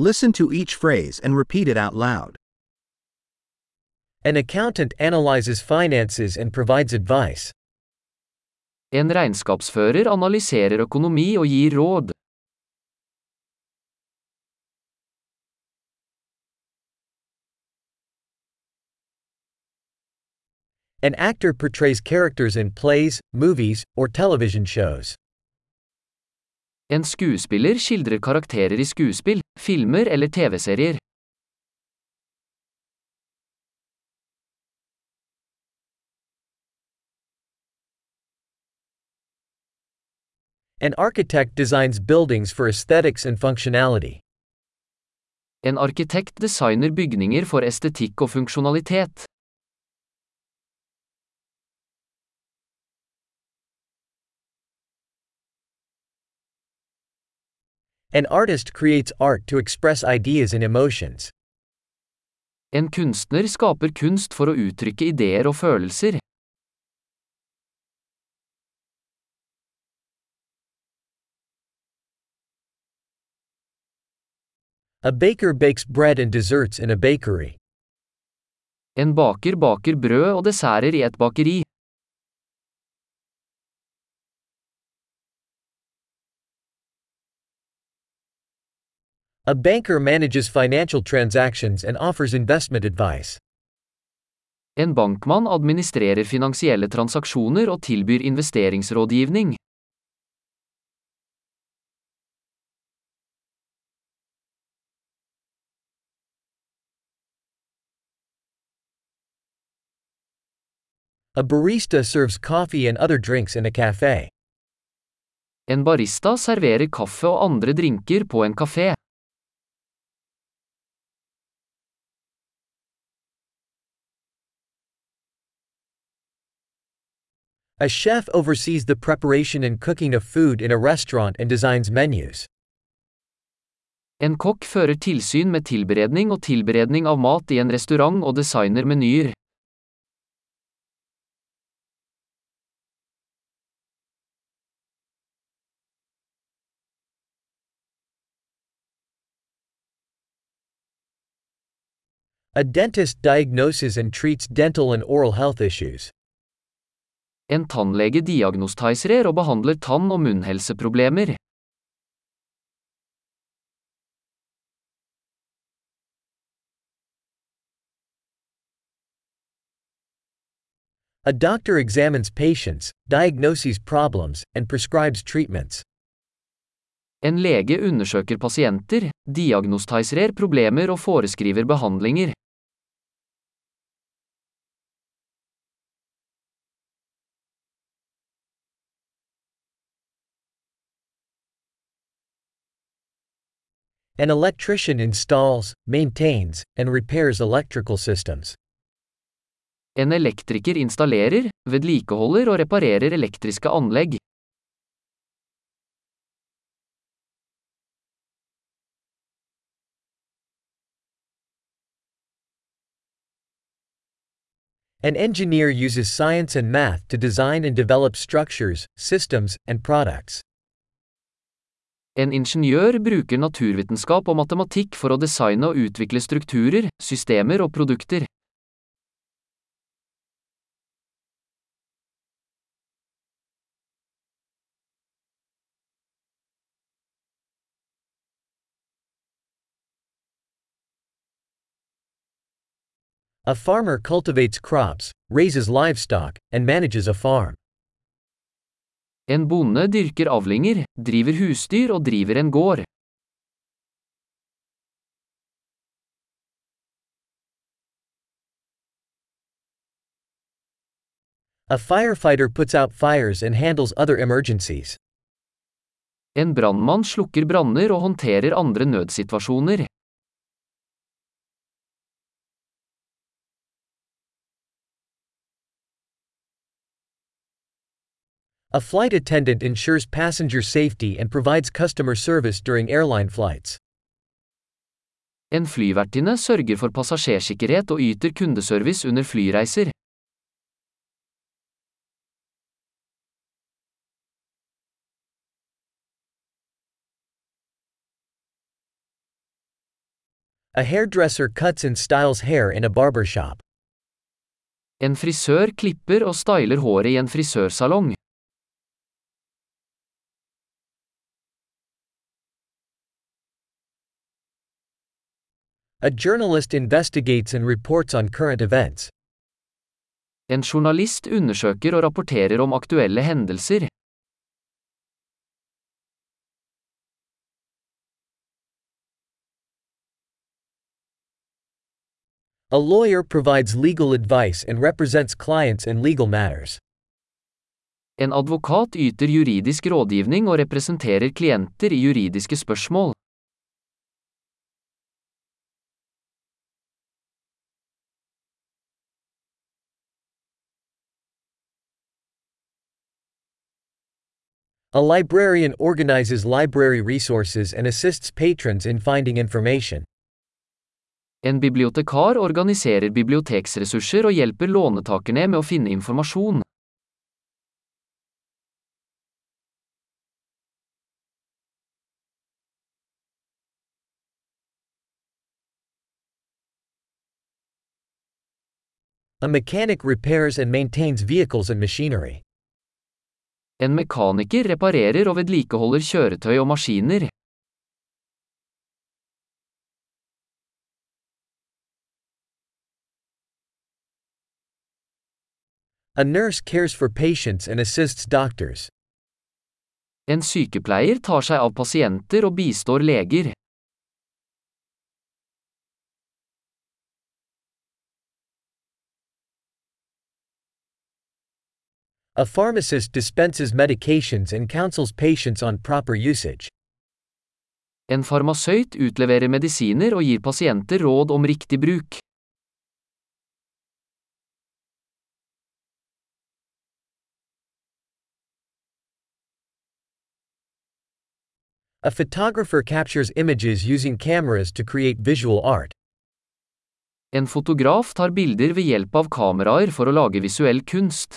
Listen to each phrase and repeat it out loud. An accountant analyzes finances and provides advice. En regnskapsfører analyserer økonomi og gir råd. An actor portrays characters in plays, movies, or television shows. En skuespiller skildrer karakterer i skuespill, filmer eller TV-serier. An architect designs buildings for aesthetics and functionality. En arkitekt designer bygninger for estetikk og funksjonalitet. An artist creates art to express ideas and emotions. En kunstner skaper kunst for å uttrykke ideer og følelser. A baker bakes bread and desserts in a bakery. En baker baker brød og desserter i et bakeri. A banker manages financial transactions and offers investment advice. En bankmann administrerer finansielle transaksjoner og tilbyr investeringsrådgivning. A barista serves coffee and other drinks in a cafe. En barista serverer kaffe og andre drinker på en kafé. A chef oversees the preparation and cooking of food in a restaurant and designs menus. En kokk fører tilsyn med tilberedning og tilberedning av mat i en restaurant og designer menyer. A dentist diagnoses and treats dental and oral health issues. En tannlege diagnostiserer og behandler tann- og munnhelseproblemer. A doctor examines patients, diagnoses problems, and prescribes treatments. En lege undersøker pasienter, diagnostiserer problemer og foreskriver behandlinger. An electrician installs, maintains, and repairs electrical systems. En elektriker installerer, vedlikeholder og reparerer elektriske anlegg. An engineer uses science and math to design and develop structures, systems, and products. En ingeniør bruker naturvitenskap og matematikk for å designe og utvikle strukturer, systemer og produkter. A farmer cultivates crops, raises livestock, and manages a farm. En bonde dyrker avlinger, driver husdyr og driver en gård. A firefighter puts out fires and handles other emergencies. En brannmann slukker branner og håndterer andre nødsituasjoner. A flight attendant ensures passenger safety and provides customer service during airline flights. En flyvertinne sørger for passasjersikkerhet og yter kundeservice under flyreiser. A hairdresser cuts and styles hair in a barbershop. En frisør klipper og styler håret i en frisørsalong. A journalist investigates and reports on current events. En journalist undersøker og rapporterer om aktuelle hendelser. A lawyer provides legal advice and represents clients in legal matters. En advokat yter juridisk rådgivning og representerer klienter i juridiske spørsmål. A librarian organizes library resources and assists patrons in finding information. En bibliotekar organiserer biblioteksressurser og hjelper lånetakerne med å finne informasjon. A mechanic repairs and maintains vehicles and machinery. En mekaniker reparerer og vedlikeholder kjøretøy og maskiner. A nurse cares for patients and assists doctors. En sykepleier tar seg av pasienter og bistår leger. A pharmacist dispenses medications and counsels patients on proper usage. En farmasøyt utleverer medisiner og gir pasienter råd om riktig bruk. A photographer captures images using cameras to create visual art. En fotograf tar bilder ved hjelp av kameraer for å lage visuell kunst.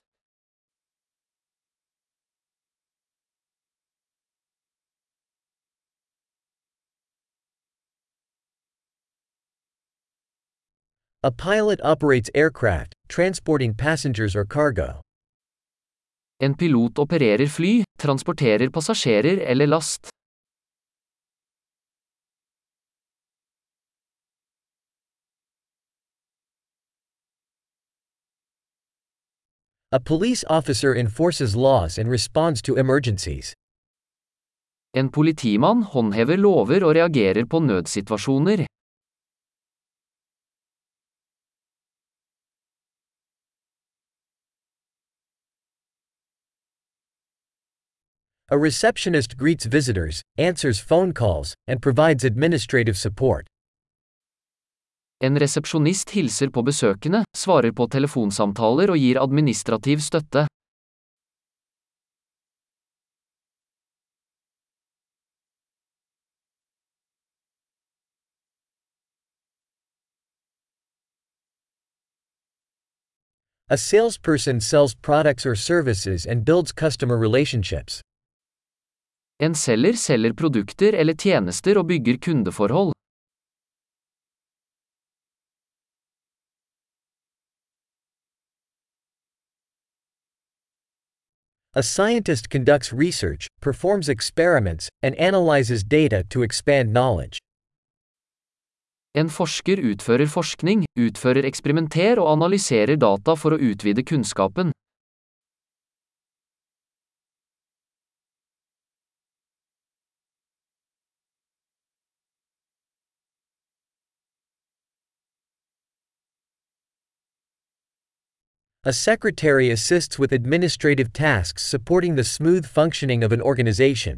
A pilot operates aircraft, transporting passengers or cargo. En pilot opererer fly, transporterer passasjerer eller last. A police officer enforces laws and responds to emergencies. En politimann håndhever lover og reagerer på nødsituasjoner. A receptionist greets visitors, answers phone calls, and provides administrative support. En resepsjonist hilser på besøkende, svarer på telefonsamtaler og gir administrativ støtte. A salesperson sells products or services and builds customer relationships. En selger selger produkter eller tjenester og bygger kundeforhold. A scientist conducts research, performs experiments, and analyzes data to expand knowledge. En forsker utfører forskning, utfører eksperimenter og analyserer data for å utvide kunnskapen. A secretary assists with administrative tasks supporting the smooth functioning of an organization.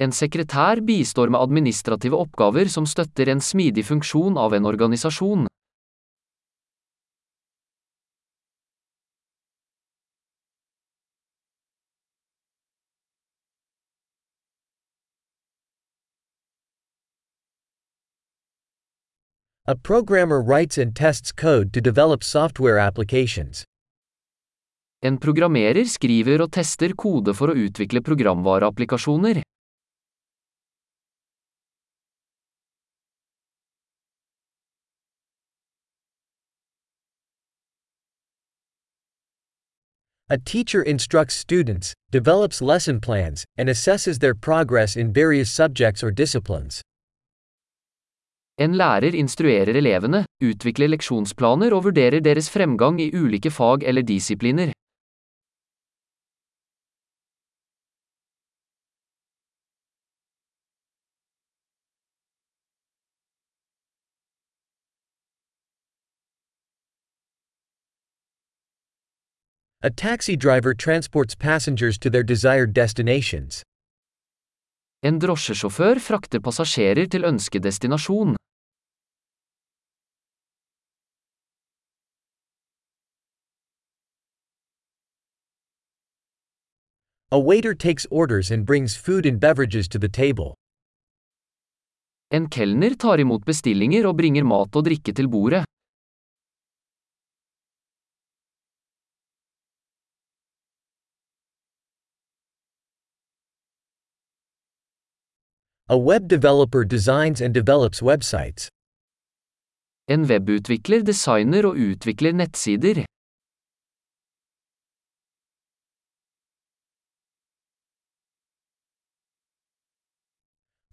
En sekretær bistår med administrative oppgaver som støtter en smidig funksjon av en organisasjon. A programmer writes and tests code to develop software applications. En programmerer skriver og tester kode for å utvikle programvareapplikasjoner. A teacher instructs students, develops lesson plans, and assesses their progress in various subjects or disciplines. En lærer instruerer elevene, utvikler leksjonsplaner og vurderer deres fremgang i ulike fag eller disipliner. A taxi driver transports passengers to their desired destinations. En drosjesjåfør frakter passasjerer til ønskedestinasjon. A waiter takes orders and brings food and beverages to the table. En kelner tar imot bestillinger og bringer mat og drikke til bordet. A web developer designs and develops websites. En webutvikler designer og utvikler nettsider.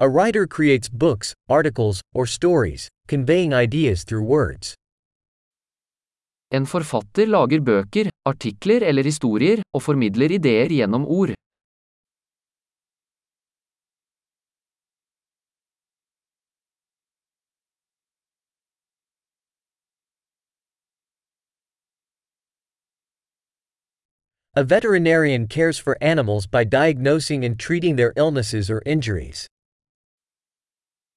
A writer creates books, articles, or stories, conveying ideas through words. En forfatter lager bøker, artikler eller historier, og formidler ideer gjennom ord. A veterinarian cares for animals by diagnosing and treating their illnesses or injuries.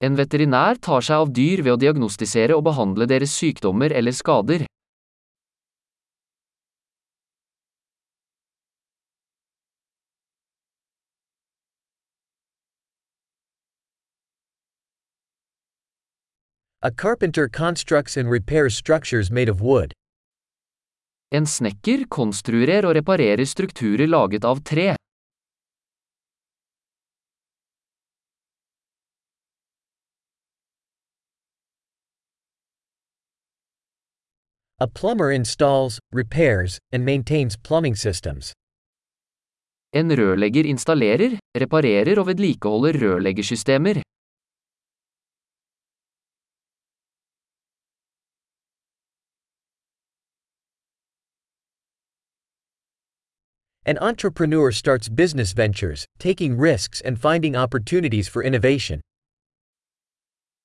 En veterinær tar seg av dyr ved å diagnostisere og behandle deres sykdommer eller skader. A carpenter constructs and repairs structures made of wood. En snekker konstruerer og reparerer strukturer laget av tre. A plumber installs, repairs, and maintains plumbing systems. En rørlegger installerer, reparerer og vedlikeholder rørleggersystemer. An entrepreneur starts business ventures, taking risks and finding opportunities for innovation.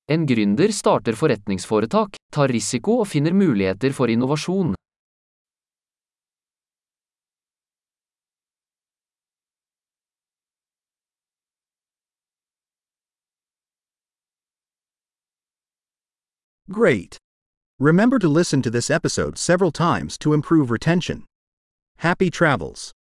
En gründer starter forretningsforetak, tar risiko og finner muligheter for innovasjon. Great! Remember to listen to this episode several times to improve retention. Happy travels!